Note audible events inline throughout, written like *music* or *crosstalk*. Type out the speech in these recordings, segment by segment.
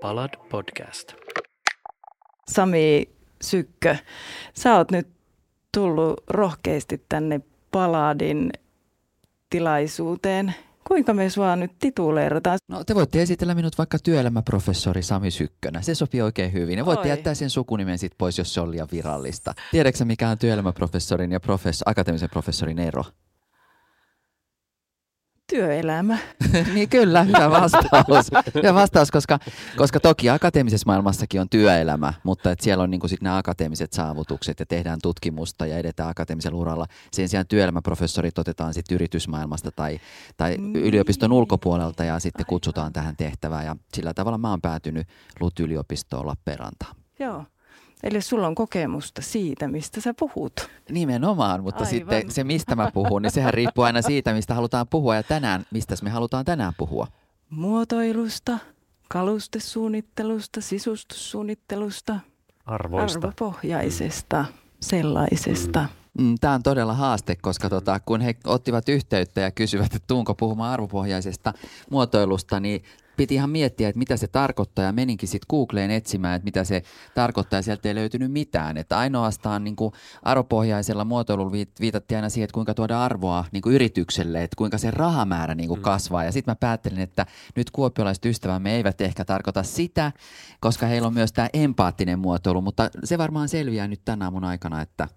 Palad podcast. Sami Sykkö, sä oot nyt tullut rohkeasti tänne Paladin tilaisuuteen. Kuinka me sua nyt tituleerataan? No te voitte esitellä minut vaikka työelämäprofessori Sami Sykkönä. Se sopii oikein hyvin. Ja voitte Oi. jättää sen sukunimen sit pois, jos se on liian virallista. Tiedätkö mikä on työelämäprofessorin ja profes- akateemisen professorin ero? Työelämä. *laughs* niin kyllä, hyvä vastaus. hyvä vastaus, koska, koska toki akateemisessa maailmassakin on työelämä, mutta et siellä on niinku sit nämä akateemiset saavutukset ja tehdään tutkimusta ja edetään akateemisella uralla. Sen sijaan työelämäprofessorit otetaan sitten yritysmaailmasta tai, tai yliopiston ulkopuolelta ja sitten kutsutaan tähän tehtävään. Ja sillä tavalla mä oon päätynyt LUT-yliopistoon Lappeenrantaan. Joo. Eli sulla on kokemusta siitä, mistä sä puhut. Nimenomaan, mutta Aivan. sitten se mistä mä puhun, niin sehän riippuu aina siitä, mistä halutaan puhua ja tänään, mistä me halutaan tänään puhua. Muotoilusta, kalustesuunnittelusta, sisustussuunnittelusta, Arvoista. arvopohjaisesta sellaisesta. Tämä on todella haaste, koska tota, kun he ottivat yhteyttä ja kysyvät, että tuunko puhumaan arvopohjaisesta muotoilusta, niin piti ihan miettiä, että mitä se tarkoittaa ja meninkin sitten Googleen etsimään, että mitä se tarkoittaa ja sieltä ei löytynyt mitään. Että ainoastaan niin kuin arvopohjaisella muotoilulla viit- viitattiin aina siihen, että kuinka tuoda arvoa niin kuin yritykselle, että kuinka se rahamäärä niin kuin kasvaa. Ja sitten mä päättelin, että nyt kuopiolaiset ystävämme eivät ehkä tarkoita sitä, koska heillä on myös tämä empaattinen muotoilu, mutta se varmaan selviää nyt tänä aamun aikana, että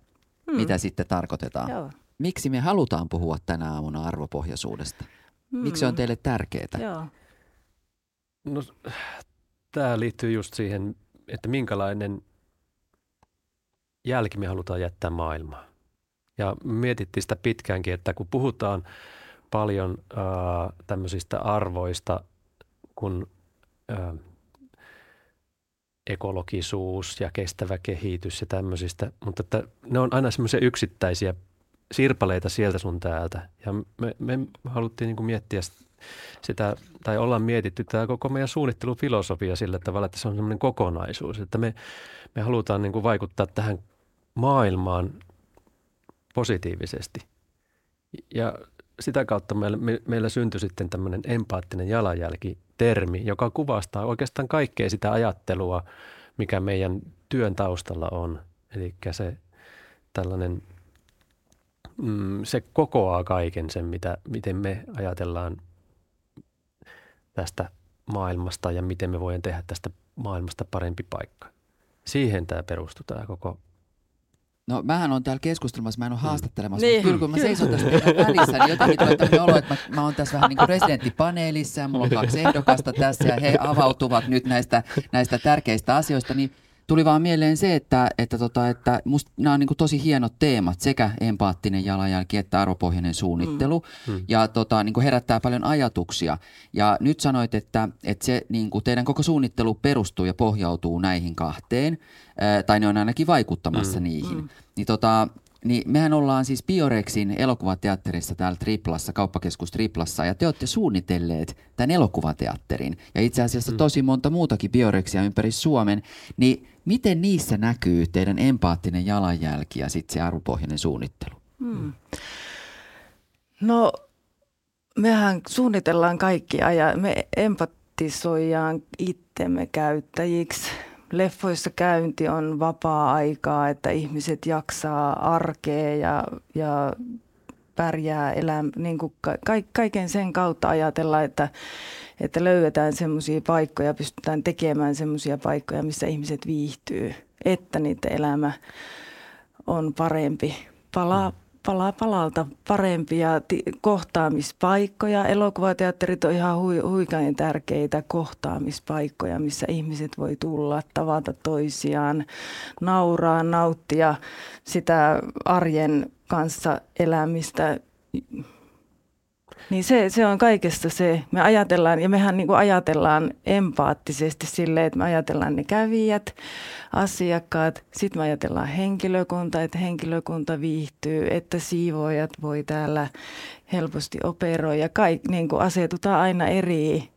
Hmm. mitä sitten tarkoitetaan. Joo. Miksi me halutaan puhua tänä aamuna arvopohjaisuudesta? Miksi se on Hmm. teille tärkeää? Joo. No, tämä liittyy just siihen, että minkälainen jälki me halutaan jättää maailmaan. Ja mietittiin sitä pitkäänkin, että kun puhutaan paljon äh, tämmöisistä arvoista, kun äh, ekologisuus ja kestävä kehitys ja tämmöisistä, mutta että ne on aina semmoisia yksittäisiä sirpaleita sieltä sun täältä. Ja me, me haluttiin niin miettiä sitä, tai ollaan mietitty tämä koko meidän suunnittelufilosofia sillä tavalla, että se on semmoinen kokonaisuus, että me, me halutaan niin kuin vaikuttaa tähän maailmaan positiivisesti. Ja sitä kautta meillä, me, meillä syntyi sitten tämmöinen empaattinen jalanjälki-termi, joka kuvastaa oikeastaan kaikkea sitä ajattelua, mikä meidän työn taustalla on. Eli se tällainen, mm, se kokoaa kaiken sen, mitä, miten me ajatellaan tästä maailmasta ja miten me voidaan tehdä tästä maailmasta parempi paikka. Siihen tämä perustuu, tämä koko No mähän on täällä keskustelemassa, mä en ole haastattelemassa, Niin, mutta kyllä kun mä seison tässä *laughs* välissä, niin jotenkin tulee tämmöinen olo, että mä, mä oon tässä vähän niin kuin residenttipaneelissa ja mulla on kaksi ehdokasta tässä ja he avautuvat nyt näistä, näistä tärkeistä asioista, niin tuli vaan mieleen se, että, että, tota, että musta nämä on niin tosi hienot teemat, sekä empaattinen jalanjälki että arvopohjainen suunnittelu, Mm. mm. ja tota, niin herättää paljon ajatuksia. Ja nyt sanoit, että, että se niin teidän koko suunnittelu perustuu ja pohjautuu näihin kahteen, tai ne on ainakin vaikuttamassa mm. niihin. Mm. Niin, tota, niin mehän ollaan siis Biorexin elokuvateatterissa täällä Triplassa, kauppakeskus Triplassa, ja te olette suunnitelleet tämän elokuvateatterin. Ja itse asiassa Mm. tosi monta muutakin Biorexia ympäri Suomen. Niin miten niissä näkyy teidän empaattinen jalanjälki ja sitten se arvopohjainen suunnittelu? Hmm. No, mehän suunnitellaan kaikki ajan. Me empatisoidaan itsemme käyttäjiksi. Leffoissa käynti on vapaa-aikaa, että ihmiset jaksaa arkea ja, ja pärjää elää, niin kuin ka- kaiken sen kautta ajatella, että, että löydetään semmoisia paikkoja, pystytään tekemään semmoisia paikkoja, missä ihmiset viihtyy, että niiden elämä on parempi. Palaa, palaa palalta parempia ti- kohtaamispaikkoja. Elokuvateatterit on ihan hui, huikain tärkeitä kohtaamispaikkoja, missä ihmiset voi tulla, tavata toisiaan, nauraa, nauttia sitä arjen kanssa elämistä. Niin se, se on kaikesta se. Me ajatellaan, ja mehän niin kuin ajatellaan empaattisesti silleen, että me ajatellaan ne kävijät, asiakkaat, sitten me ajatellaan henkilökunta, että henkilökunta viihtyy, että siivoojat voi täällä helposti operoida. Kaik, niin kuin asetutaan aina eri,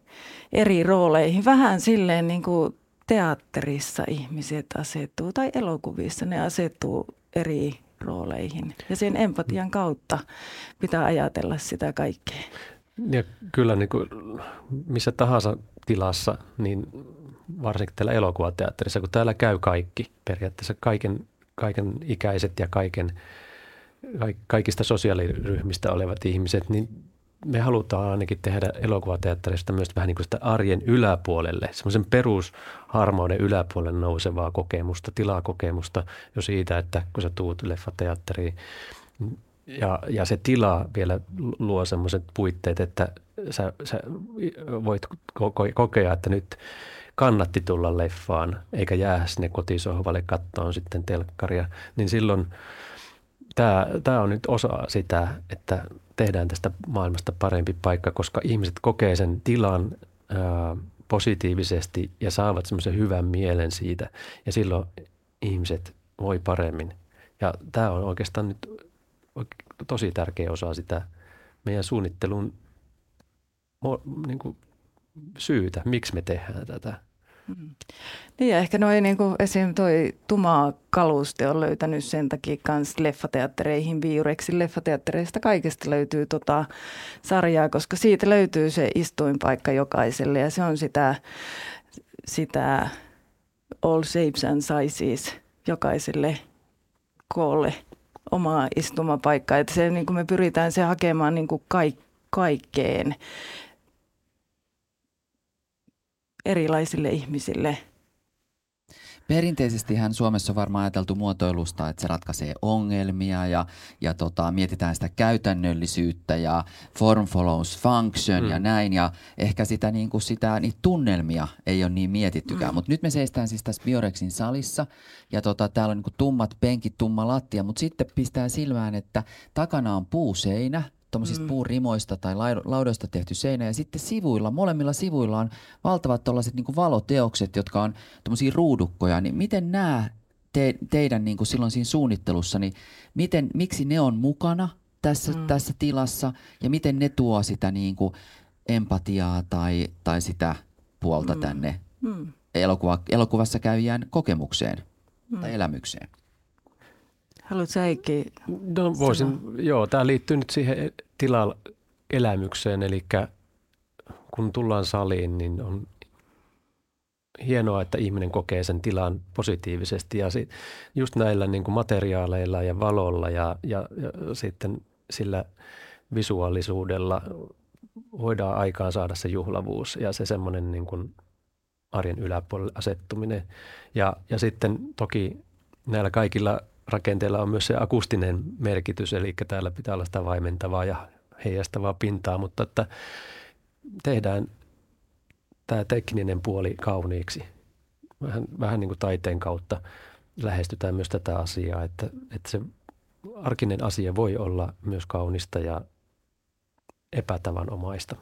eri rooleihin. Vähän silleen niin kuin teatterissa ihmiset asettuu, tai elokuvissa ne asettuu eri rooleihin. Ja sen empatian kautta pitää ajatella sitä kaikkea. Ja kyllä niin kuin missä tahansa tilassa, niin varsinkin täällä elokuvateatterissa, kun täällä käy kaikki, periaatteessa kaiken, kaiken ikäiset ja kaiken, kaikista sosiaaliryhmistä olevat ihmiset, niin me halutaan ainakin tehdä elokuvateatterista myös vähän niin kuin sitä arjen yläpuolelle, semmoisen perusharmouden yläpuolelle nousevaa kokemusta, tilakokemusta jo siitä, että kun sä tuut leffateatteriin. Ja, ja se tila vielä luo semmoiset puitteet, että sä, sä voit kokea, että nyt kannatti tulla leffaan, eikä jää sinne kotisohvalle kattoon sitten telkkaria, niin silloin tämä, tämä on nyt osa sitä, että tehdään tästä maailmasta parempi paikka, koska ihmiset kokee sen tilan ää, positiivisesti ja saavat semmoisen hyvän mielen siitä ja silloin ihmiset voi paremmin. Ja tämä on oikeastaan nyt tosi tärkeä osa sitä meidän suunnittelun niin kuin syytä, miksi me tehdään tätä. Mm. Niin ja ehkä noin niin kuin esim. toi Tumaa kaluste on löytänyt sen takia kans leffateattereihin, Viureksin leffateattereista kaikesta löytyy tota sarjaa, koska siitä löytyy se istuinpaikka jokaiselle ja se on sitä, sitä all shapes and sizes jokaiselle koolle omaa istumapaikkaa. Että se, niin kuin me pyritään se hakemaan niin kuin kaik, kaikkeen erilaisille ihmisille. Perinteisesti hän Suomessa on varmaan ajateltu muotoilusta, että se ratkaisee ongelmia ja, ja tota, mietitään sitä käytännöllisyyttä ja form follows function mm. ja näin. Ja ehkä sitä, niin kuin sitä niitä tunnelmia ei ole niin mietittykään. Mm. Mutta nyt me seistään siis tässä Biorexin salissa ja tota, täällä on niin kuin tummat penkit, tumma lattia, mutta sitten pistää silmään, että takana on puuseinä – tuommoisista mm. puurimoista tai laudoista tehty seinä. Ja sitten sivuilla, molemmilla sivuilla on valtavat tällaiset niin valoteokset, jotka on tuommoisia ruudukkoja. Niin miten nämä te, teidän niin kuin silloin siinä suunnittelussa, niin miten, miksi ne on mukana tässä, mm. tässä tilassa ja miten ne tuo sitä niin kuin empatiaa tai, tai sitä puolta mm. tänne mm. Elokuva, elokuvassa käyjään kokemukseen mm. tai elämykseen? Haluatko Heikki No voisin, sanoa? joo, tämä liittyy nyt siihen tilaelämykseen, eli kun tullaan saliin, niin on hienoa, että ihminen kokee sen tilan positiivisesti ja sit just näillä niin kuin materiaaleilla ja valolla ja, ja, ja sitten sillä visuaalisuudella voidaan aikaan saada se juhlavuus ja se semmoinen niin kuin arjen yläpuolelle asettuminen. Ja, ja sitten toki näillä kaikilla rakenteella on myös se akustinen merkitys, eli täällä pitää olla sitä vaimentavaa ja heijastavaa pintaa, mutta että tehdään tämä tekninen puoli kauniiksi. Vähän, vähän niin kuin taiteen kautta lähestytään myös tätä asiaa, että, että se arkinen asia voi olla myös kaunista ja epätavanomaista.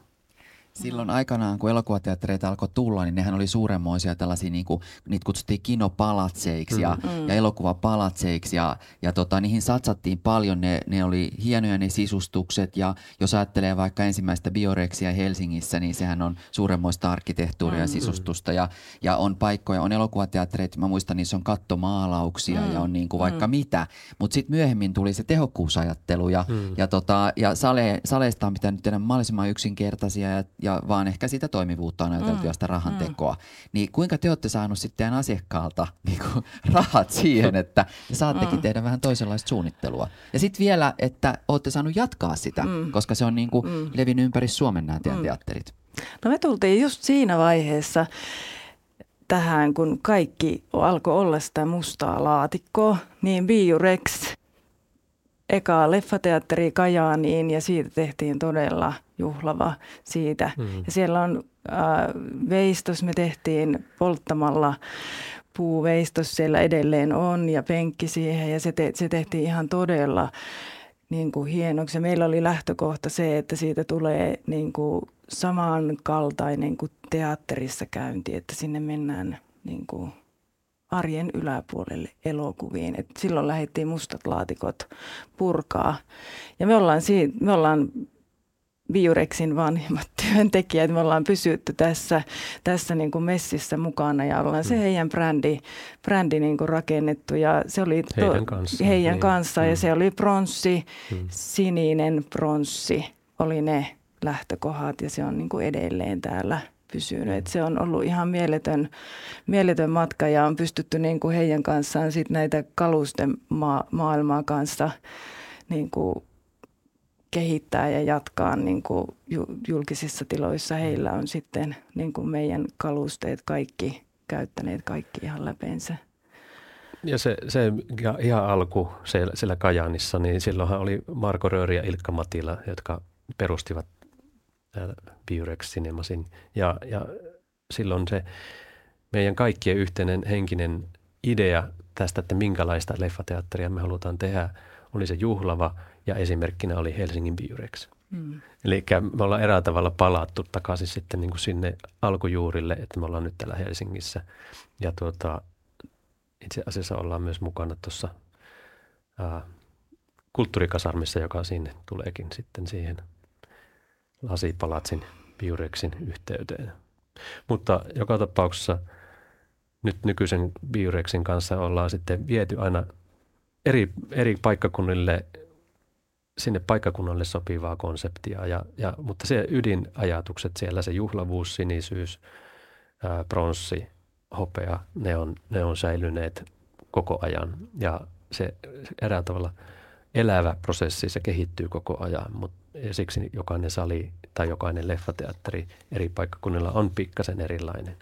Silloin aikanaan, kun elokuvateattereita alkoi tulla, niin nehän oli suuremmoisia tällaisia, niin kuin, niitä kutsuttiin kinopalatseiksi ja, mm. ja elokuvapalatseiksi ja, ja tota, niihin satsattiin paljon, ne, ne oli hienoja ne sisustukset ja jos ajattelee vaikka ensimmäistä Biorexia Helsingissä, niin sehän on suuremmoista arkkitehtuuria ja mm. sisustusta ja, ja on paikkoja, on elokuvateattereita, mä muistan, niissä on kattomaalauksia mm. ja on niin kuin vaikka mm. mitä, mutta sitten myöhemmin tuli se tehokkuusajattelu ja, mm. ja, tota, ja sale, saleista on pitänyt tehdä mahdollisimman yksinkertaisia ja ja vaan ehkä sitä toimivuutta on ajateltu mm. ja sitä rahan tekoa. Mm. Niin kuinka te olette saanut sitten asiakkaalta *laughs* niin kuin, rahat siihen, että saattekin mm. tehdä vähän toisenlaista suunnittelua. Ja sitten vielä, että olette saanut jatkaa sitä, mm. koska se on niin kuin mm. levinnyt ympäri Suomen nämä mm. teatterit. No me tultiin just siinä vaiheessa tähän, kun kaikki alkoi olla sitä mustaa laatikkoa, niin Biorex eka leffateatteri Kajaaniin ja siitä tehtiin todella juhlava siitä. Mm. Ja siellä on äh, veistos, me tehtiin polttamalla puuveistos siellä edelleen on ja penkki siihen ja se, te, se tehtiin ihan todella niin kuin hienoksi. Ja meillä oli lähtökohta se, että siitä tulee niin kuin samankaltainen kuin teatterissa käynti, että sinne mennään niin kuin – arjen yläpuolelle elokuviin. Et silloin lähdettiin mustat laatikot purkaa. Ja me ollaan, siinä, me ollaan Biurexin vanhimmat *laughs* työntekijät, me ollaan pysytty tässä, tässä niin kuin messissä mukana ja ollaan se mm. heidän brändi, brändi niin kuin rakennettu ja se oli to, heidän kanssa, heidän niin. kanssa ja mm. se oli pronssi, mm. sininen pronssi oli ne lähtökohdat ja se on niin kuin edelleen täällä pysynyt. Et se on ollut ihan mieletön, mieletön matka ja on pystytty niin kuin heidän kanssaan sit näitä kalusten ma- maailmaa kanssa niin kuin kehittää ja jatkaa niin kuin julkisissa tiloissa. Heillä on sitten niin kuin meidän kalusteet kaikki käyttäneet kaikki ihan läpeensä. Ja se, se ihan alku siellä, siellä Kajaanissa, niin silloinhan oli Marko Rööri ja Ilkka Matila, jotka perustivat Biurex Cinemasin. Ja, ja silloin se meidän kaikkien yhteinen henkinen idea tästä, että minkälaista leffateatteria me halutaan tehdä, oli se juhlava ja esimerkkinä oli Helsingin Biurex. Mm. Eli me ollaan eräällä tavalla palattu takaisin sitten niin kuin sinne alkujuurille, että me ollaan nyt täällä Helsingissä. Ja tuota, itse asiassa ollaan myös mukana tuossa kulttuurikasarmissa, joka sinne tuleekin sitten siihen Lasipalatsin Biureksin yhteyteen. Mutta joka tapauksessa nyt nykyisen Biureksin kanssa ollaan sitten viety aina eri, eri paikkakunnille sinne paikkakunnalle sopivaa konseptia. Ja, ja, mutta se ydinajatukset siellä, se juhlavuus, sinisyys, ää, pronssi, hopea, ne on, ne on säilyneet koko ajan. Ja se eräällä tavalla elävä prosessi, se kehittyy koko ajan, mutta ja siksi jokainen sali tai jokainen leffateatteri eri paikkakunnilla on pikkasen erilainen.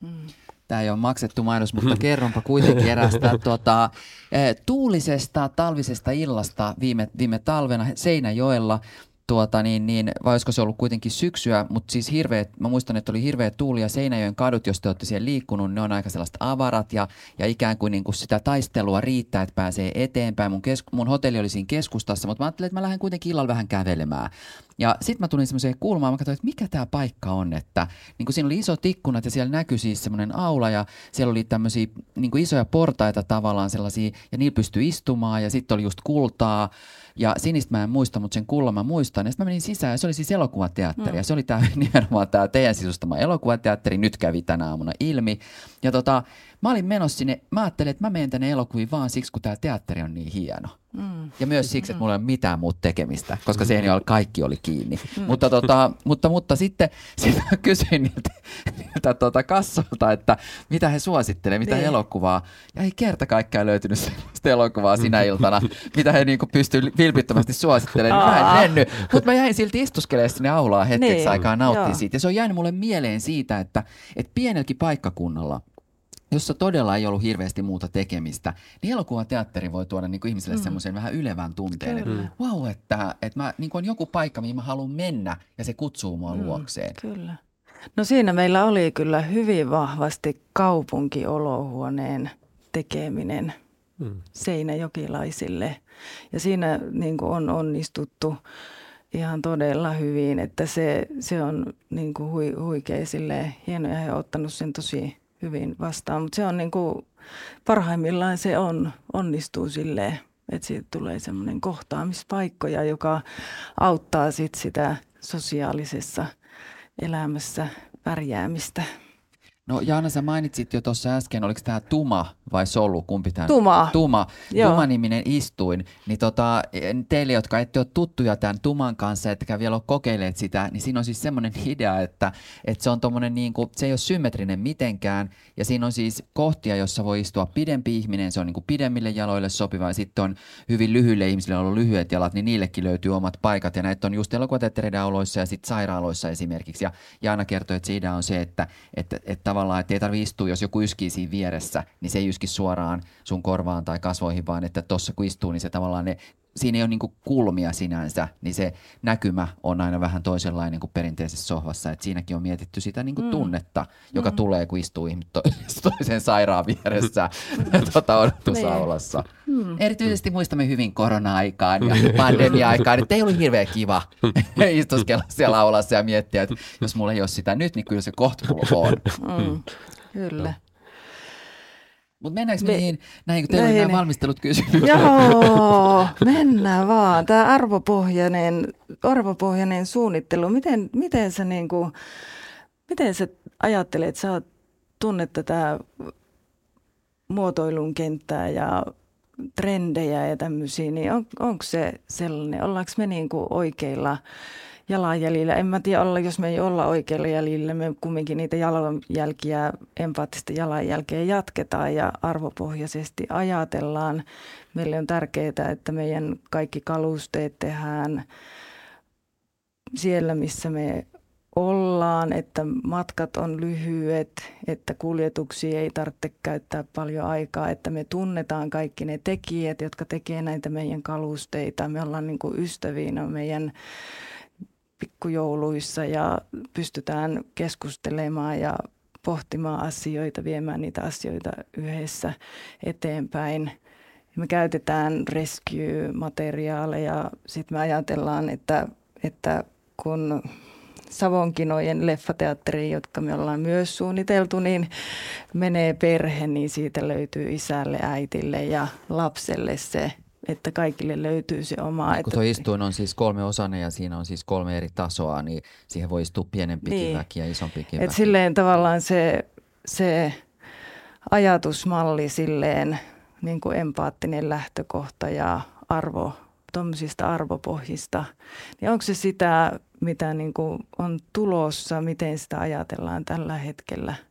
Mm. Tämä ei ole maksettu mainos, mutta *laughs* kerronpa kuitenkin erästä tuota, eh, tuulisesta talvisesta illasta viime, viime talvena Seinäjoella tuota, niin, niin, vai olisiko se ollut kuitenkin syksyä, mutta siis hirveet, mä muistan, että oli hirveä tuuli ja Seinäjoen kadut, jos te olette siellä liikkunut, ne on aika sellaista avarat ja, ja ikään kuin, niin kuin sitä taistelua riittää, että pääsee eteenpäin. Mun, kes, mun hotelli oli siinä keskustassa, mutta mä ajattelin, että mä lähden kuitenkin illalla vähän kävelemään. Ja sitten mä tulin semmoiseen kulmaan, mä katsoin, että mikä tämä paikka on, että niin kuin siinä oli iso ikkunat ja siellä näkyi siis semmoinen aula ja siellä oli tämmöisiä niin kuin isoja portaita tavallaan sellaisia ja niillä pystyi istumaan ja sitten oli just kultaa ja sinistä mä en muista, mutta sen kullan mä muistan. Ja sitten mä menin sisään ja se oli siis elokuvateatteri. Mm. Ja se oli tämä *laughs* nimenomaan tämä teidän sisustama elokuvateatteri. Nyt kävi tänä aamuna ilmi. Ja tota, mä olin menossa sinne, mä ajattelin, että mä menen tänne elokuviin vaan siksi, kun tämä teatteri on niin hieno. Mm. Ja myös siksi, että mulla ei ole mitään muuta tekemistä, koska mm. jo kaikki oli kiinni. Mm. Mutta, tota, mutta, mutta sitten, sitten mä kysyin niiltä, niiltä tota kassolta, että mitä he suosittelevat, mitä niin. elokuvaa. Ja ei kerta kaikkiaan löytynyt sellaista elokuvaa sinä iltana, mitä he niin pystyivät vilpittömästi suosittelemaan. Niin mä en mennyt, mutta mä jäin silti istuskelemaan sinne aulaa hetkeksi niin. aikaa nauttia siitä. Ja se on jäänyt mulle mieleen siitä, että, että pienelläkin paikkakunnalla – jossa todella ei ollut hirveästi muuta tekemistä, niin elokuvateatteri voi tuoda niin kuin ihmisille mm. semmoisen vähän ylevän tunteen, kyllä. että wow, että, että mä, niin kuin on joku paikka, mihin mä haluan mennä ja se kutsuu mua mm, luokseen. Kyllä. No siinä meillä oli kyllä hyvin vahvasti kaupunkiolohuoneen tekeminen mm. seinäjokilaisille. Ja siinä niin kuin on onnistuttu ihan todella hyvin, että se, se on niin kuin hui, huikea silleen, hieno ja he ovat ottanut sen tosi hyvin vastaan. Mutta se on niin kuin, parhaimmillaan se on, onnistuu silleen, että siitä tulee semmoinen kohtaamispaikkoja, joka auttaa sit sitä sosiaalisessa elämässä pärjäämistä. No Jaana, sä mainitsit jo tuossa äsken, oliko tämä Tuma vai Solu, kumpi tämä? Tuma. Tuma, Tuma-niminen istuin. Niin tota, teille, jotka ette ole tuttuja tämän Tuman kanssa, etkä vielä ole kokeilleet sitä, niin siinä on siis semmoinen *laughs* idea, että, että se on tommonen niin kuin, se ei ole symmetrinen mitenkään, ja siinä on siis kohtia, jossa voi istua pidempi ihminen, se on niin kuin pidemmille jaloille sopiva, ja sitten on hyvin lyhyille ihmisille, on ollut lyhyet jalat, niin niillekin löytyy omat paikat, ja näitä on just elokuvateattereiden ja sitten sairaaloissa esimerkiksi, ja Jaana kertoi, että se idea on se, että, että, että tavallaan, että ei tarvitse istua, jos joku yskii siinä vieressä, niin se ei yski suoraan sun korvaan tai kasvoihin, vaan että tuossa kun istuu, niin se tavallaan ne siinä ei ole niin kulmia sinänsä, niin se näkymä on aina vähän toisenlainen kuin perinteisessä sohvassa. Et siinäkin on mietitty sitä niin mm. tunnetta, joka mm. tulee, kun istuu to- *laughs* toisen sairaan vieressä *laughs* tuota odotusaulassa. Mm. Erityisesti muistamme hyvin korona-aikaan ja pandemia-aikaan, että ei ollut hirveän kiva *laughs* istuskella siellä aulassa ja miettiä, että jos mulla ei ole sitä nyt, niin kyllä se kohta on. Mm. Kyllä. Mutta mennäänkö me, niihin, näihin, kun teillä näihin. on nämä valmistelut kysymykset? Joo, mennään vaan. Tämä arvopohjainen, arvopohjainen suunnittelu, miten, miten, sä niinku, miten sä ajattelet, että sä tunnet tätä muotoilun kenttää ja trendejä ja tämmöisiä, niin on, onko se sellainen, ollaanko me niinku oikeilla jalanjäljillä. En mä tiedä olla, jos me ei olla oikealla jäljellä, me kumminkin niitä jalanjälkiä, empaattista jalanjälkeä jatketaan ja arvopohjaisesti ajatellaan. Meille on tärkeää, että meidän kaikki kalusteet tehdään siellä, missä me ollaan, että matkat on lyhyet, että kuljetuksia ei tarvitse käyttää paljon aikaa, että me tunnetaan kaikki ne tekijät, jotka tekee näitä meidän kalusteita. Me ollaan niin kuin ystäviinä meidän pikkujouluissa ja pystytään keskustelemaan ja pohtimaan asioita, viemään niitä asioita yhdessä eteenpäin. Me käytetään rescue-materiaaleja. Sitten me ajatellaan, että, että kun Savonkinojen leffateatteriin, jotka me ollaan myös suunniteltu, niin menee perhe, niin siitä löytyy isälle, äitille ja lapselle se että kaikille löytyy se oma. Kun tuo istuin on siis kolme osane ja siinä on siis kolme eri tasoa, niin siihen voi istua pienempikin niin. väki ja isompikin Et silleen tavallaan se, se ajatusmalli silleen niin kuin empaattinen lähtökohta ja arvo, tuommoisista arvopohjista, niin onko se sitä, mitä niin kuin on tulossa, miten sitä ajatellaan tällä hetkellä –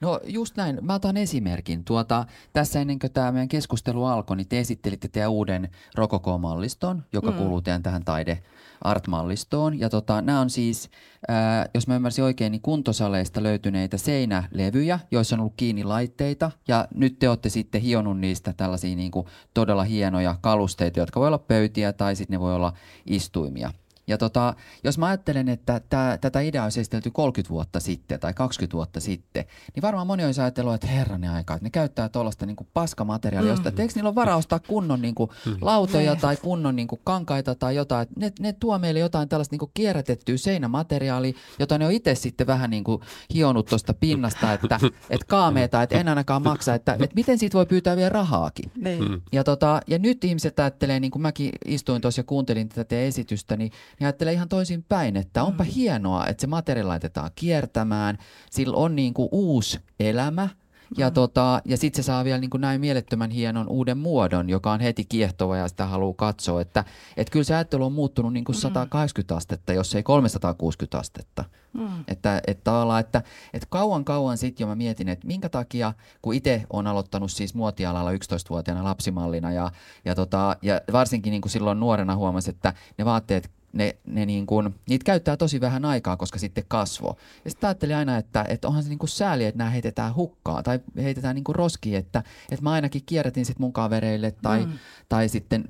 No just näin. Mä otan esimerkin. Tuota, tässä ennen kuin tämä meidän keskustelu alkoi, niin te esittelitte teidän uuden Rokoko-malliston, joka mm. kuuluu teidän tähän taide art-mallistoon. Ja tota, nämä on siis, ää, jos mä ymmärsin oikein, niin kuntosaleista löytyneitä seinälevyjä, joissa on ollut kiinni laitteita. Ja nyt te olette sitten hionut niistä tällaisia niin kuin todella hienoja kalusteita, jotka voi olla pöytiä tai sitten ne voi olla istuimia. Ja tota, jos mä ajattelen, että tää, tätä ideaa olisi esitelty 30 vuotta sitten tai 20 vuotta sitten, niin varmaan moni olisi ajatellut, että herranen aika, että ne käyttää tuollaista niinku paskamateriaalia, josta, että eikö niillä ole varaa ostaa kunnon niinku mm. lautoja tai kunnon niinku kankaita tai jotain. Ne, ne tuo meille jotain tällaista niinku kierrätettyä seinämateriaalia, jota ne on itse sitten vähän niinku hionut tuosta pinnasta, että et kaameeta, että en ainakaan maksa, että et miten siitä voi pyytää vielä rahaakin. Niin. Ja, tota, ja nyt ihmiset ajattelee, niin kuin mäkin istuin tuossa ja kuuntelin tätä esitystä, niin niin ajattelee ihan toisin päin, että onpa mm. hienoa, että se materiaali laitetaan kiertämään, sillä on niin kuin uusi elämä, ja, mm. tota, ja sitten se saa vielä niin kuin näin mielettömän hienon uuden muodon, joka on heti kiehtova ja sitä haluaa katsoa. Että et kyllä se ajattelu on muuttunut niin kuin 180 astetta, jos ei 360 astetta. Mm. Että, että, että, että kauan kauan sitten jo mä mietin, että minkä takia, kun itse on aloittanut siis muotialalla 11-vuotiaana lapsimallina ja, ja, tota, ja varsinkin niin kuin silloin nuorena huomasi, että ne vaatteet ne, ne niin kuin, niitä käyttää tosi vähän aikaa, koska sitten kasvo. Ja sitten ajattelin aina, että, että onhan se niin kuin sääli, että nämä heitetään hukkaa tai heitetään niin kuin roskiin, että, että mä ainakin kierrätin sitten mun kavereille tai, mm. tai sitten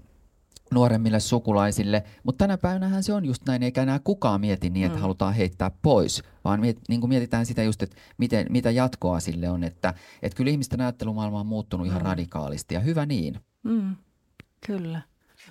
nuoremmille sukulaisille, mutta tänä päivänähän se on just näin, eikä enää kukaan mieti niin, että mm. halutaan heittää pois, vaan miet, niin kuin mietitään sitä just, että miten, mitä jatkoa sille on, että, että kyllä ihmisten ajattelumaailma on muuttunut ihan mm. radikaalisti ja hyvä niin. Mm. Kyllä.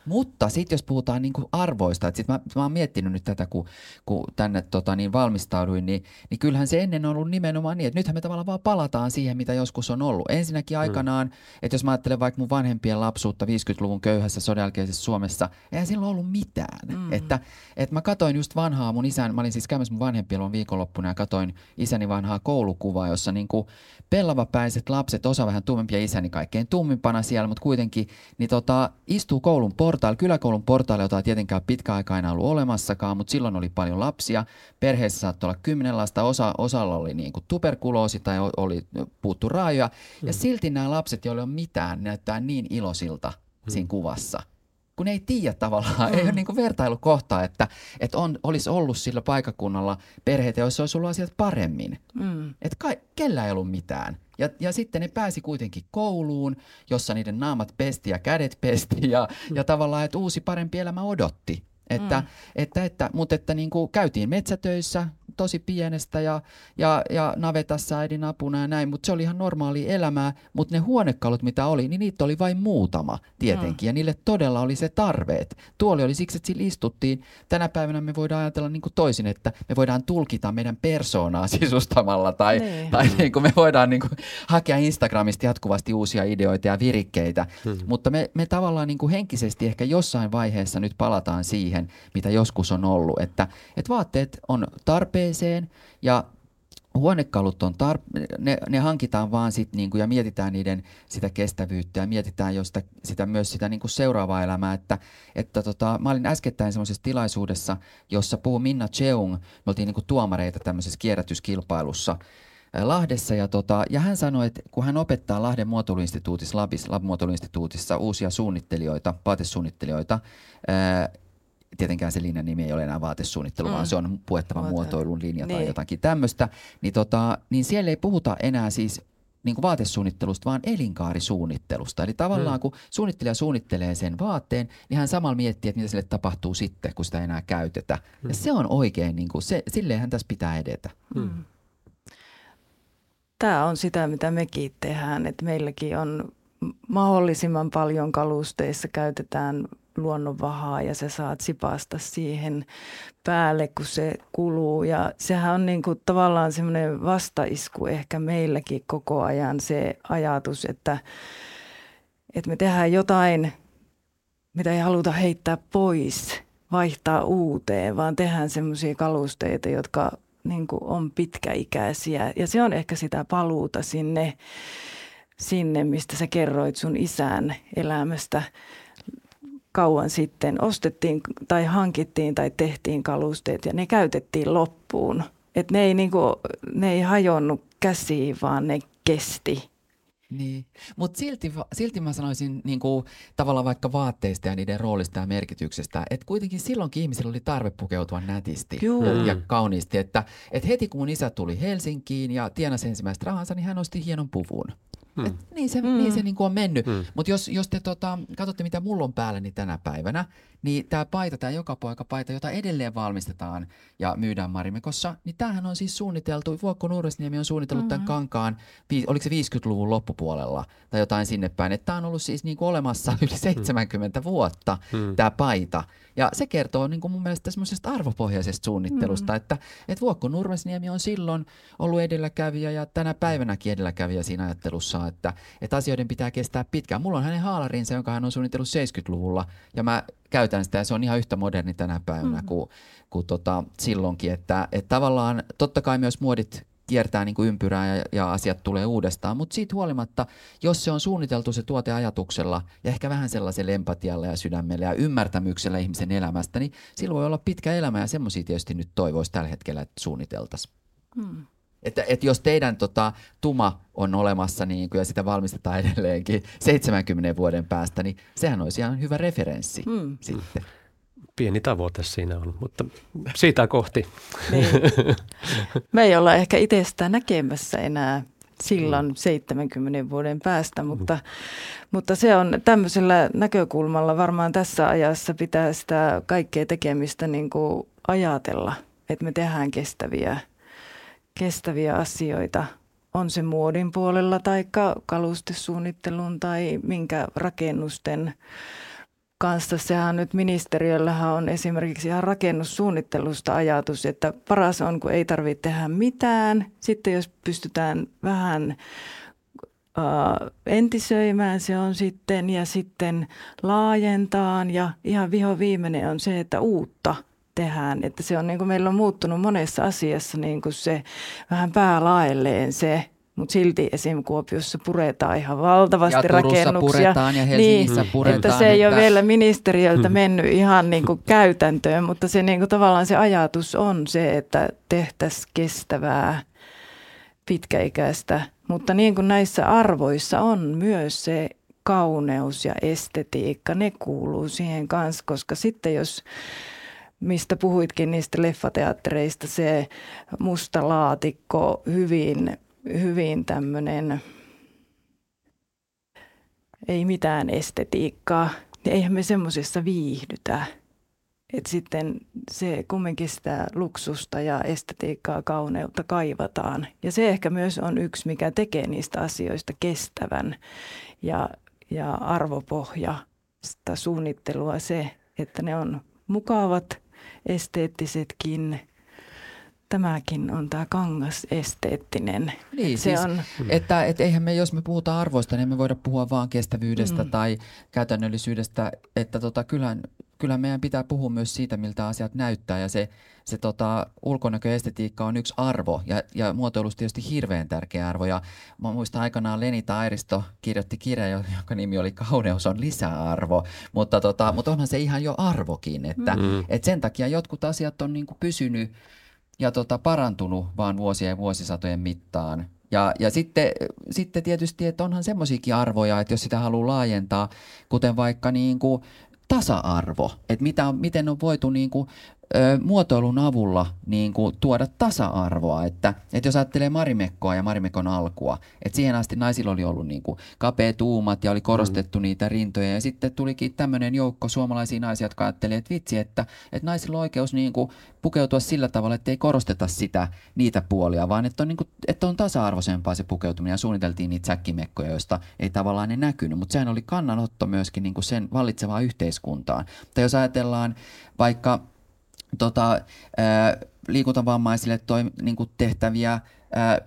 Mutta sitten jos puhutaan niin kuin arvoista, että sit mä, mä oon miettinyt nyt tätä, kun, kun tänne tota, niin valmistauduin, niin, niin kyllähän se ennen on ollut nimenomaan niin, että nythän me tavallaan vaan palataan siihen, mitä joskus on ollut. Ensinnäkin mm. aikanaan, mm. että jos mä ajattelen vaikka mun vanhempien lapsuutta 50-luvun köyhässä sodanjälkeisessä Suomessa, eihän silloin ollut mitään. Mm. Että, että mä katoin just vanhaa mun isän, mä olin siis käymässä mun vanhempien viikonloppuna ja katoin isäni vanhaa koulukuvaa, jossa niin kuin pellavapäiset lapset, osa vähän tummempia isäni kaikkein tummimpana siellä, mutta kuitenkin, niin tota, istuu koulun portailla, kyläkoulun portailla, jota ei tietenkään pitkä aika aina ollut olemassakaan, mutta silloin oli paljon lapsia. Perheessä saattoi olla kymmenen lasta, osa, osalla oli niin kuin tuberkuloosi tai oli puuttu raajoja. Hmm. Ja silti nämä lapset, joilla ei ole mitään, näyttää niin iloisilta hmm. siinä kuvassa kun ei tiedä tavallaan, mm. ei ole niin vertailukohtaa, että, että on, olisi ollut sillä paikakunnalla perheitä, joissa olisi ollut asiat paremmin. Mm. Että ka- kellä ei ollut mitään. Ja, ja sitten ne pääsi kuitenkin kouluun, jossa niiden naamat pesti ja kädet pesti ja, mm. ja tavallaan, että uusi parempi elämä odotti. Että, mm. että, että, mutta että niin kuin käytiin metsätöissä, tosi pienestä ja, ja, ja navetassa äidin apuna ja näin, mutta se oli ihan normaali elämää, mutta ne huonekalut, mitä oli, niin niitä oli vain muutama tietenkin, mm. ja niille todella oli se tarve. Tuoli oli siksi, että sillä istuttiin. Tänä päivänä me voidaan ajatella niin kuin toisin, että me voidaan tulkita meidän persoonaa *laughs* sisustamalla, tai, niin. tai niin kuin me voidaan niin kuin hakea Instagramista jatkuvasti uusia ideoita ja virikkeitä, mm. mutta me, me tavallaan niin kuin henkisesti ehkä jossain vaiheessa nyt palataan siihen, mitä joskus on ollut, että, että vaatteet on tarpeeseen ja huonekalut on tar- ne, ne hankitaan vaan sit niinku ja mietitään niiden sitä kestävyyttä ja mietitään jo sitä, sitä myös sitä niinku seuraavaa elämää. Että, että tota, mä olin äskettäin semmoisessa tilaisuudessa, jossa puhui Minna Cheung, me oltiin niinku tuomareita tämmöisessä kierrätyskilpailussa Lahdessa. Ja, tota, ja hän sanoi, että kun hän opettaa Lahden muotoiluinstituutissa, Labis, Lab-muotoiluinstituutissa uusia suunnittelijoita, vaatesuunnittelijoita, ää, tietenkään se linjan nimi ei ole enää vaatesuunnittelu, mm. vaan se on puettava Muotoilu. muotoilun linja niin. tai jotakin tämmöistä, niin, tota, niin siellä ei puhuta enää siis niin kuin vaatesuunnittelusta, vaan elinkaarisuunnittelusta. Eli tavallaan mm. kun suunnittelija suunnittelee sen vaatteen, niin hän samalla miettii, että mitä sille tapahtuu sitten, kun sitä ei enää käytetä. Mm. Ja se on oikein, niin kuin, se, silleenhän tässä pitää edetä. Mm. Tämä on sitä, mitä mekin tehdään, että meilläkin on mahdollisimman paljon kalusteissa käytetään luonnonvahaa ja sä saat sipasta siihen päälle, kun se kuluu. Ja sehän on niin kuin tavallaan semmoinen vastaisku ehkä meilläkin koko ajan se ajatus, että, että me tehdään jotain, mitä ei haluta heittää pois, vaihtaa uuteen, vaan tehdään semmoisia kalusteita, jotka niin kuin on pitkäikäisiä. Ja se on ehkä sitä paluuta sinne, sinne, mistä sä kerroit sun isän elämästä kauan sitten ostettiin tai hankittiin tai tehtiin kalusteet ja ne käytettiin loppuun. Et ne, ei niinku, ne ei hajonnut käsiin, vaan ne kesti. Niin, mutta silti, silti mä sanoisin niin kuin, tavallaan vaikka vaatteista ja niiden roolista ja merkityksestä, että kuitenkin silloinkin ihmisillä oli tarve pukeutua nätisti Juu. ja, ja kauniisti. Että, että heti kun mun isä tuli Helsinkiin ja tienasi ensimmäistä rahansa, niin hän osti hienon puvun. Hmm. Et niin se, mm. niin se niin kuin on mennyt. Hmm. Mutta jos, jos te tota, katsotte, mitä mulla on päälläni tänä päivänä, niin tämä paita, tämä joka poika paita, jota edelleen valmistetaan ja myydään Marimikossa, niin tämähän on siis suunniteltu, Vuokko Nuuresniemi on suunnitellut mm-hmm. tämän kankaan, oliko se 50-luvun loppupuolella tai jotain sinne päin. Että tämä on ollut siis niin kuin olemassa yli 70 hmm. vuotta, hmm. tämä paita. Ja se kertoo niin kuin mun mielestä semmoisesta arvopohjaisesta suunnittelusta, mm. että, että Vuokko Nurmesniemi on silloin ollut edelläkävijä ja tänä päivänäkin edelläkävijä siinä ajattelussa, että, että asioiden pitää kestää pitkään. Mulla on hänen haalarinsa, jonka hän on suunnitellut 70-luvulla ja mä käytän sitä ja se on ihan yhtä moderni tänä päivänä mm. kuin, kuin tota, silloinkin. Että, että tavallaan totta kai myös muodit kiertää niin kuin ympyrää ja, ja asiat tulee uudestaan. Mutta siitä huolimatta, jos se on suunniteltu se tuote ajatuksella ja ehkä vähän sellaisella empatialla ja sydämellä ja ymmärtämyksellä ihmisen elämästä, niin silloin voi olla pitkä elämä ja semmoisia tietysti nyt toivoisi tällä hetkellä, että suunniteltaisiin. Hmm. Että, että jos teidän tota, tuma on olemassa niin kuin, ja sitä valmistetaan edelleenkin 70 vuoden päästä, niin sehän olisi ihan hyvä referenssi hmm. sitten pieni tavoite siinä on, mutta siitä kohti. Niin. *laughs* Me ei olla ehkä itsestä näkemässä enää silloin mm. 70 vuoden päästä, mutta, mm. mutta se on tämmöisellä näkökulmalla varmaan tässä ajassa pitää sitä kaikkea tekemistä niin kuin ajatella, että me tehdään kestäviä, kestäviä asioita. On se muodin puolella tai kalustesuunnittelun tai minkä rakennusten kanssa. Sehän nyt ministeriöllähän on esimerkiksi ihan rakennussuunnittelusta ajatus, että paras on, kun ei tarvitse tehdä mitään. Sitten jos pystytään vähän entisöimään se on sitten ja sitten laajentaan ja ihan viho viimeinen on se, että uutta tehdään. Että se on niin kuin meillä on muuttunut monessa asiassa niin kuin se vähän päälaelleen se mutta silti esim. Kuopiossa puretaan ihan valtavasti ja rakennuksia. puretaan ja Helsingissä niin, puretaan. Että se ei että... ole vielä ministeriöltä hmm. mennyt ihan niin kuin käytäntöön, mutta se niin kuin tavallaan se ajatus on se, että tehtäisiin kestävää, pitkäikäistä. Mutta niin kuin näissä arvoissa on myös se kauneus ja estetiikka, ne kuuluu siihen kanssa, koska sitten jos mistä puhuitkin niistä leffateattereista, se musta laatikko, hyvin hyvin tämmöinen, ei mitään estetiikkaa, eihän me semmoisessa viihdytä. Et sitten se kumminkin sitä luksusta ja estetiikkaa, kauneutta kaivataan. Ja se ehkä myös on yksi, mikä tekee niistä asioista kestävän ja, ja arvopohja sitä suunnittelua se, että ne on mukavat, esteettisetkin tämäkin on tämä kangas esteettinen. Niin, se siis, on... että, että eihän me, jos me puhutaan arvoista, niin me voida puhua vaan kestävyydestä mm. tai käytännöllisyydestä, että tota, kyllähän kyllä meidän pitää puhua myös siitä, miltä asiat näyttää ja se, se tota, ulkonäköestetiikka on yksi arvo ja, ja muotoilusta tietysti hirveän tärkeä arvo. Ja mä muistan aikanaan Leni Tairisto kirjoitti kirja, jonka nimi oli Kauneus on lisäarvo, mutta, tota, mutta onhan se ihan jo arvokin, että mm. et sen takia jotkut asiat on niin kuin pysynyt ja tota, parantunut vaan vuosien ja vuosisatojen mittaan. Ja, ja sitten, sitten tietysti, että onhan semmoisiakin arvoja, että jos sitä haluaa laajentaa, kuten vaikka niin kuin tasa-arvo, että mitä, miten on voitu niin kuin ö, muotoilun avulla niin kuin, tuoda tasa-arvoa. Että, että jos ajattelee Marimekkoa ja Marimekon alkua, että siihen asti naisilla oli ollut niin kuin, kapeat uumat ja oli korostettu mm. niitä rintoja. Ja sitten tulikin tämmöinen joukko suomalaisia naisia, jotka ajattelivat, että vitsi, että, että naisilla on oikeus niin kuin, pukeutua sillä tavalla, että ei korosteta sitä, niitä puolia, vaan että on, niin kuin, että on tasa-arvoisempaa se pukeutuminen. Ja suunniteltiin niitä säkkimekkoja, joista ei tavallaan ne näkynyt. Mutta sehän oli kannanotto myöskin niin kuin sen vallitsevaan yhteiskuntaan. Tai jos ajatellaan vaikka tota, ää, liikuntavammaisille toi, niin kuin tehtäviä ää,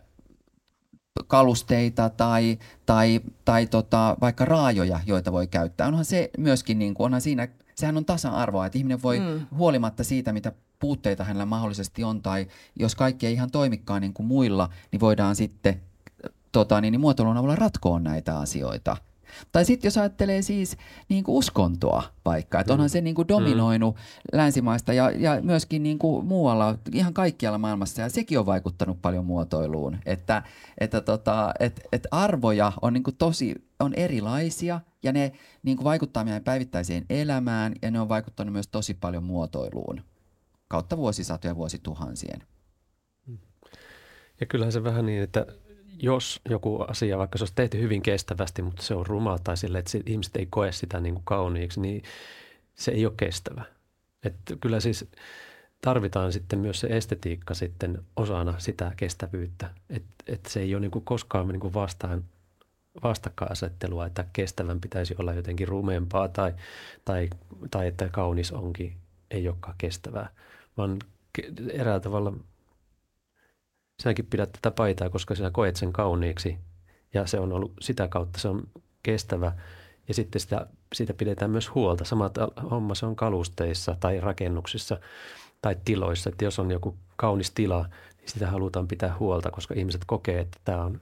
kalusteita tai, tai, tai tota, vaikka raajoja, joita voi käyttää. Onhan se myöskin, niin kuin, onhan siinä, sehän on tasa-arvoa, että ihminen voi mm. huolimatta siitä, mitä puutteita hänellä mahdollisesti on, tai jos kaikki ei ihan toimikaan niin kuin muilla, niin voidaan sitten tota, niin, niin muotoilun avulla ratkoa näitä asioita – tai sitten jos ajattelee siis niin kuin uskontoa vaikka, että onhan mm. se niin kuin dominoinut mm. länsimaista ja, ja myöskin niin kuin muualla, ihan kaikkialla maailmassa ja sekin on vaikuttanut paljon muotoiluun, että, että tota, et, et arvoja on niin kuin tosi, on erilaisia ja ne niin kuin vaikuttaa meidän päivittäiseen elämään ja ne on vaikuttanut myös tosi paljon muotoiluun kautta vuosisatoja vuosituhansien. Ja kyllähän se vähän niin, että jos joku asia, vaikka se olisi tehty hyvin kestävästi, mutta se on ruma tai sille, että ihmiset ei koe sitä niin kuin kauniiksi, niin se ei ole kestävä. Että kyllä siis tarvitaan sitten myös se estetiikka sitten osana sitä kestävyyttä. Että et se ei ole niin kuin koskaan niin kuin vastaan, vastakkainasettelua, että kestävän pitäisi olla jotenkin rumempaa tai, tai, tai että kaunis onkin, ei olekaan kestävää, vaan eräällä tavalla – sinäkin pidät tätä paitaa, koska sinä koet sen kauniiksi ja se on ollut sitä kautta, se on kestävä ja sitten sitä, siitä pidetään myös huolta. Samat homma se on kalusteissa tai rakennuksissa tai tiloissa, että jos on joku kaunis tila, niin sitä halutaan pitää huolta, koska ihmiset kokee, että tämä on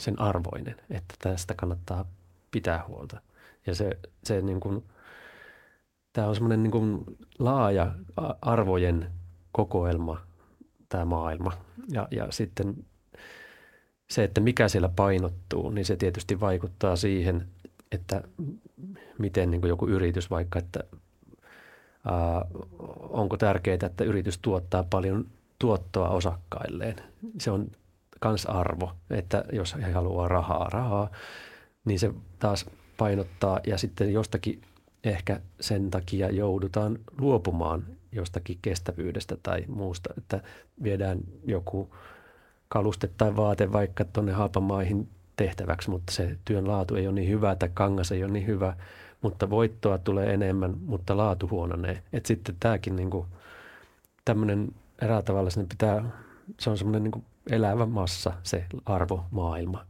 sen arvoinen, että tästä kannattaa pitää huolta. Ja se, se niin kuin, tämä on semmoinen niin kuin laaja arvojen kokoelma, tämä maailma. Ja, ja sitten se, että mikä siellä painottuu, niin se tietysti vaikuttaa siihen, että miten niin joku yritys vaikka, että ää, onko tärkeää, että yritys tuottaa paljon tuottoa osakkailleen. Se on kans arvo, että jos he haluaa rahaa, rahaa, niin se taas painottaa ja sitten jostakin ehkä sen takia joudutaan luopumaan jostakin kestävyydestä tai muusta, että viedään joku kaluste tai vaate vaikka tuonne halpamaihin tehtäväksi, mutta se työn laatu ei ole niin hyvä tai kangas ei ole niin hyvä, mutta voittoa tulee enemmän, mutta laatu huononee. Et sitten tämäkin niin tämmöinen eräällä tavalla sinne pitää, se on semmoinen niin elävä massa se arvomaailma.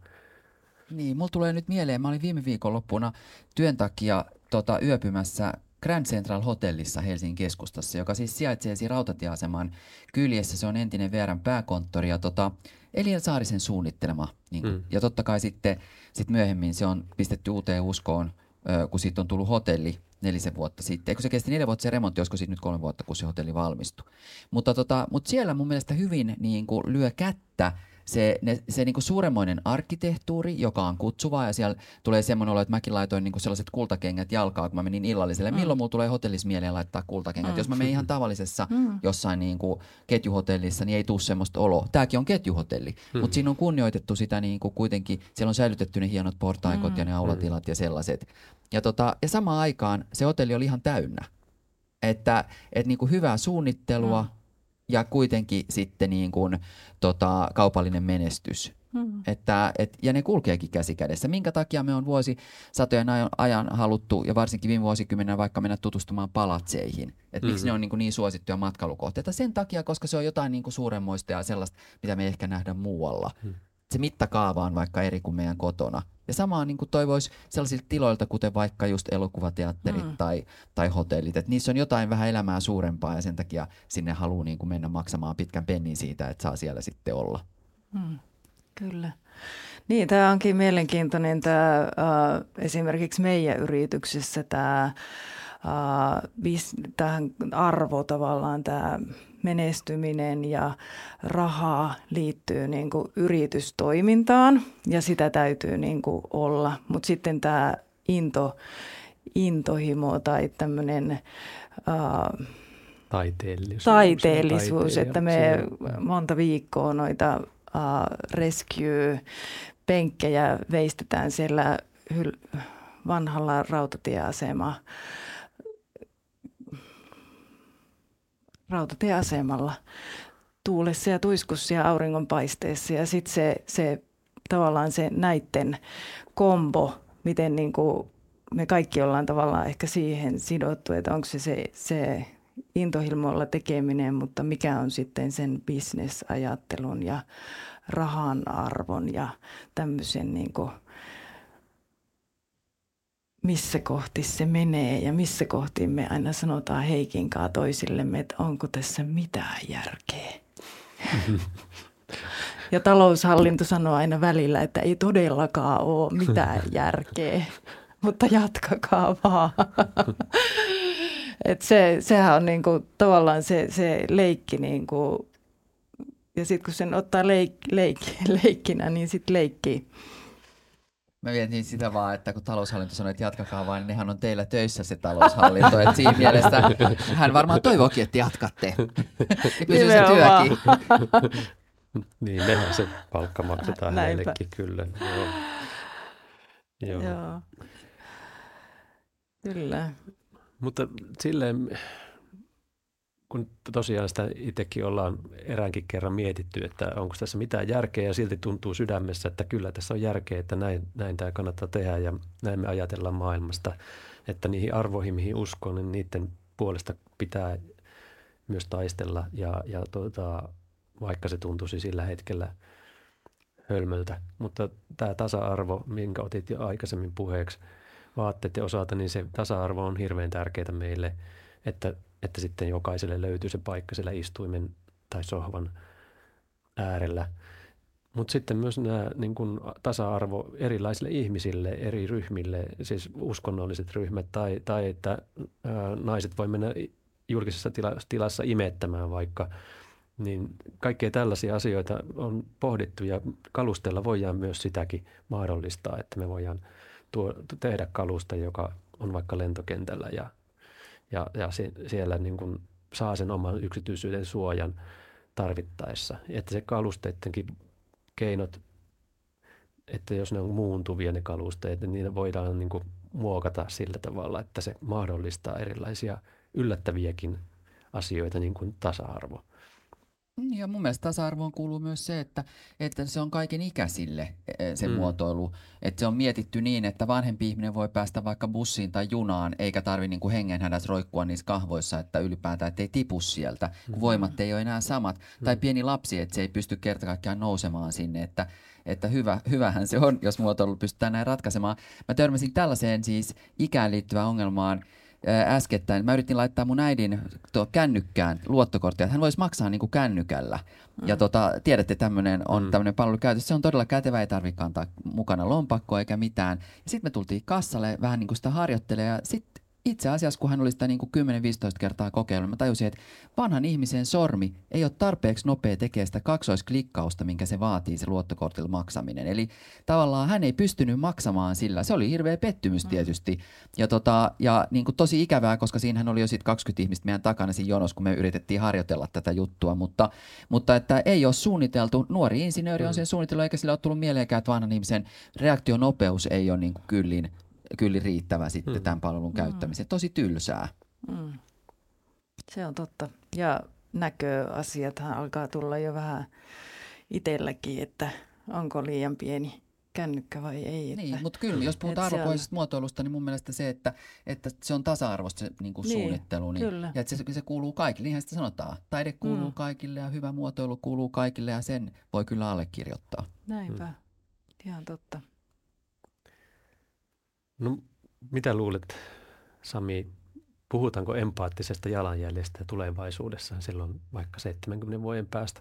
Niin, mulla tulee nyt mieleen, mä olin viime viikonloppuna työn takia tota, yöpymässä Grand Central Hotellissa Helsingin keskustassa, joka siis sijaitsee siinä rautatieaseman kyljessä. Se on entinen VRn pääkonttori ja tota, Eliel Saarisen suunnittelema. Niin, mm. Ja totta kai sitten sit myöhemmin se on pistetty uuteen uskoon, ö, kun siitä on tullut hotelli nelisen vuotta sitten. Eikö se kesti neljä vuotta se remontti, olisiko siitä nyt kolme vuotta, kun se hotelli valmistui. Mutta, tota, mutta siellä mun mielestä hyvin niin kuin lyö kättä se, ne, se niinku suuremmoinen arkkitehtuuri, joka on kutsuvaa ja siellä tulee semmoinen olo, että mäkin laitoin niinku sellaiset kultakengät jalkaa, kun mä menin illalliselle. Mm. Milloin mulla tulee hotellis mieleen laittaa kultakengät? Mm. Jos mä menen ihan tavallisessa mm. jossain niinku ketjuhotellissa, niin ei tule semmoista oloa. Tämäkin on ketjuhotelli, mm. mutta siinä on kunnioitettu sitä niinku kuitenkin, siellä on säilytetty ne hienot portaikot mm. ja ne aulatilat mm. ja sellaiset. Ja, tota, ja samaan aikaan se hotelli oli ihan täynnä. Että et niinku hyvää suunnittelua, mm ja kuitenkin sitten niin kuin, tota, kaupallinen menestys. Hmm. Että, et, ja ne kulkeekin käsi kädessä. Minkä takia me on vuosi satojen ajan, ajan haluttu, ja varsinkin viime vuosikymmenen vaikka mennä tutustumaan palatseihin. Että mm-hmm. miksi ne on niin, kuin niin suosittuja matkailukohteita? Sen takia, koska se on jotain niin kuin suuremmoista ja sellaista, mitä me ehkä nähdään muualla. Hmm. Se mittakaava on vaikka eri kuin meidän kotona. Ja samaa niin toivoisi sellaisilta tiloilta, kuten vaikka just elokuvateatterit mm. tai, tai hotellit, että niissä on jotain vähän elämää suurempaa ja sen takia sinne haluaa niin mennä maksamaan pitkän pennin siitä, että saa siellä sitten olla. Mm. Kyllä. Niin, tämä onkin mielenkiintoinen tämä äh, esimerkiksi meidän yrityksessä tämä äh, tähän arvo tavallaan tämä menestyminen ja rahaa liittyy niin kuin yritystoimintaan ja sitä täytyy niin kuin olla. Mutta sitten tämä into, intohimo tai tämmöinen... Äh, taiteellisuus. Taiteellisuus, että me monta viikkoa noita uh, rescue-penkkejä veistetään siellä hyl- vanhalla rautatieasema, rautatieasemalla tuulessa ja tuiskussa ja auringonpaisteessa. Ja sitten se, se tavallaan se näitten kombo, miten niin kuin me kaikki ollaan tavallaan ehkä siihen sidottu, että onko se se, se intohimoilla tekeminen, mutta mikä on sitten sen bisnesajattelun ja rahan arvon ja tämmöisen niin kuin, missä kohti se menee ja missä kohti me aina sanotaan Heikinkaa toisillemme, että onko tässä mitään järkeä. Ja taloushallinto sanoo aina välillä, että ei todellakaan ole mitään *laughs* järkeä, mutta jatkakaa vaan. Et se, sehän on niinku tavallaan se, se leikki, niinku, ja sitten kun sen ottaa leik, leik, *laughs* leikkinä, niin sitten leikkii. Mä mietin sitä vaan, että kun taloushallinto sanoi, että jatkakaa vaan, niin nehän on teillä töissä se taloushallinto. että siinä mielessä hän varmaan toivokin, että jatkatte. Ja pysyy se työkin. niin, nehän se palkka maksetaan Näinpä. heillekin kyllä. Joo. Joo. Joo. Kyllä. Mutta silleen, kun tosiaan sitä itsekin ollaan eräänkin kerran mietitty, että onko tässä mitään järkeä ja silti tuntuu sydämessä, että kyllä tässä on järkeä, että näin, näin tämä kannattaa tehdä ja näin me ajatellaan maailmasta, että niihin arvoihin, mihin uskon, niin niiden puolesta pitää myös taistella ja, ja tuota, vaikka se tuntuisi sillä hetkellä hölmöltä. Mutta tämä tasa-arvo, minkä otit jo aikaisemmin puheeksi – vaatteiden osalta, niin se tasa-arvo on hirveän tärkeää meille, että, että sitten jokaiselle löytyy se paikka siellä istuimen tai sohvan äärellä. Mutta sitten myös nämä niin kun tasa-arvo erilaisille ihmisille, eri ryhmille, siis uskonnolliset ryhmät tai, tai että ää, naiset voi mennä julkisessa tila, tilassa imettämään vaikka, niin kaikkea tällaisia asioita on pohdittu ja kalustella voidaan myös sitäkin mahdollistaa, että me voidaan – tuo, tehdä kalusta, joka on vaikka lentokentällä ja, ja, ja se, siellä niin kuin saa sen oman yksityisyyden suojan tarvittaessa. Että se kalusteidenkin keinot, että jos ne on muuntuvia ne kalusteet, niin niitä voidaan niin kuin muokata sillä tavalla, että se mahdollistaa erilaisia yllättäviäkin asioita, niin kuin tasa-arvo. Mm, ja mun mielestä tasa-arvoon kuuluu myös se, että, että se on kaiken ikäisille e, e, se mm. muotoilu. Että se on mietitty niin, että vanhempi ihminen voi päästä vaikka bussiin tai junaan, eikä tarvi niin kuin hengenhädässä roikkua niissä kahvoissa, että ylipäätään ettei tipu sieltä, kun mm. voimat ei ole enää samat. Mm. Tai pieni lapsi, että se ei pysty kerta kaikkiaan nousemaan sinne, että että hyvä, hyvähän se on, jos muotoilu pystytään näin ratkaisemaan. Mä törmäsin tällaiseen siis ikään liittyvään ongelmaan – äskettäin. Mä yritin laittaa mun äidin tuo kännykkään luottokorttia, että hän voisi maksaa niin kuin kännykällä. Mm. Ja tota, tiedätte, tämmöinen on mm. tämmöinen palvelu käytössä. Se on todella kätevä, ei tarvitse kantaa mukana lompakkoa eikä mitään. Ja sitten me tultiin kassalle vähän niin kuin sitä harjoittelemaan. Ja sitten itse asiassa, kun hän oli sitä niin kuin 10-15 kertaa kokeillut, mä tajusin, että vanhan ihmisen sormi ei ole tarpeeksi nopea tekemään sitä kaksoisklikkausta, minkä se vaatii se luottokortilla maksaminen. Eli tavallaan hän ei pystynyt maksamaan sillä. Se oli hirveä pettymys mm. tietysti. Ja, tota, ja niin kuin tosi ikävää, koska siinähän oli jo sitten 20 ihmistä meidän takana siinä jonossa, kun me yritettiin harjoitella tätä juttua. Mutta, mutta että ei ole suunniteltu. Nuori insinööri on mm. sen suunnitellut, eikä sillä ole tullut mieleenkään, että vanhan ihmisen reaktionopeus ei ole niin kuin kyllin kyllä riittävä sitten mm. tämän palvelun käyttämiseen. Tosi tylsää. Mm. Se on totta. Ja näköasiathan alkaa tulla jo vähän itselläkin, että onko liian pieni kännykkä vai ei. Että, niin, mutta kyllä, jos puhutaan arvopohjaisesta on... muotoilusta, niin mun mielestä se, että, että se on tasa-arvoista se niin kuin niin, suunnittelu. Niin, kyllä. Ja että se, se kuuluu kaikille, niinhän sitä sanotaan. Taide kuuluu mm. kaikille ja hyvä muotoilu kuuluu kaikille ja sen voi kyllä allekirjoittaa. Näinpä, mm. ihan totta. No mitä luulet, Sami, puhutaanko empaattisesta jalanjäljestä tulevaisuudessa silloin vaikka 70 vuoden päästä?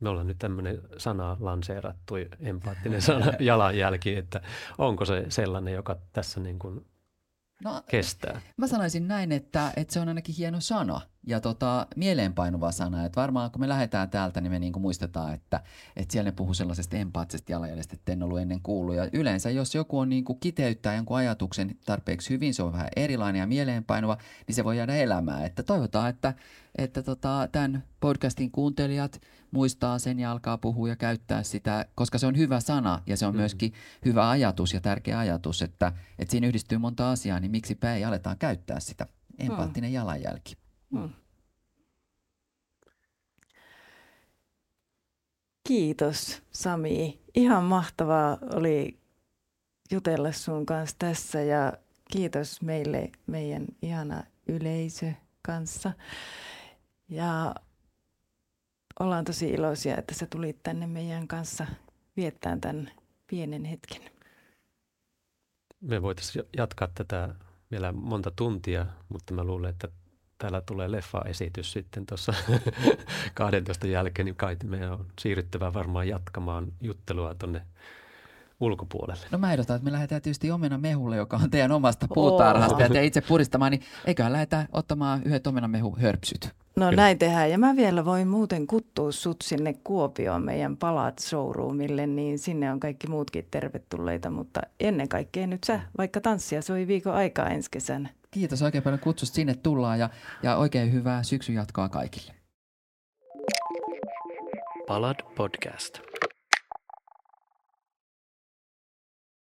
Me ollaan nyt tämmöinen sana lanseerattu, empaattinen sana *laughs* jalanjälki, että onko se sellainen, joka tässä niin kuin no, kestää? Mä sanoisin näin, että, että se on ainakin hieno sana ja tota, mieleenpainuva sana. Että varmaan kun me lähdetään täältä, niin me niinku muistetaan, että, että siellä ne puhuu sellaisesta empaattisesta jalanjäljestä, että en ollut ennen kuullut. Ja yleensä, jos joku on niinku kiteyttää jonkun ajatuksen tarpeeksi hyvin, se on vähän erilainen ja mieleenpainuva, niin se voi jäädä elämään. Että toivotaan, että, että tota, tämän podcastin kuuntelijat muistaa sen ja alkaa puhua ja käyttää sitä, koska se on hyvä sana ja se on mm. myöskin hyvä ajatus ja tärkeä ajatus, että, että siinä yhdistyy monta asiaa, niin miksipä ei aletaan käyttää sitä. Empaattinen mm. jalanjälki. Mm. Kiitos Sami. Ihan mahtavaa oli jutella sun kanssa tässä ja kiitos meille meidän ihana yleisö kanssa. Ja ollaan tosi iloisia, että sä tulit tänne meidän kanssa viettämään tämän pienen hetken. Me voitaisiin jatkaa tätä vielä monta tuntia, mutta mä luulen, että täällä tulee leffa-esitys sitten tuossa *laughs* 12 jälkeen, niin kai meidän on siirryttävä varmaan jatkamaan juttelua tuonne ulkopuolelle. No mä ehdotan, että me lähdetään tietysti omena mehulle, joka on teidän omasta puutarhasta oh. ja te itse puristamaan, niin eiköhän lähdetä ottamaan yhdet mehu hörpsyt. No Kyllä. näin tehdään. Ja mä vielä voin muuten kuttua sut sinne Kuopioon meidän palat showroomille, niin sinne on kaikki muutkin tervetulleita. Mutta ennen kaikkea nyt sä, vaikka tanssia soi viikon aikaa ensi kesänä. Kiitos oikein paljon kutsusta. Sinne tullaan ja, ja oikein hyvää syksyn jatkoa kaikille. Palad podcast.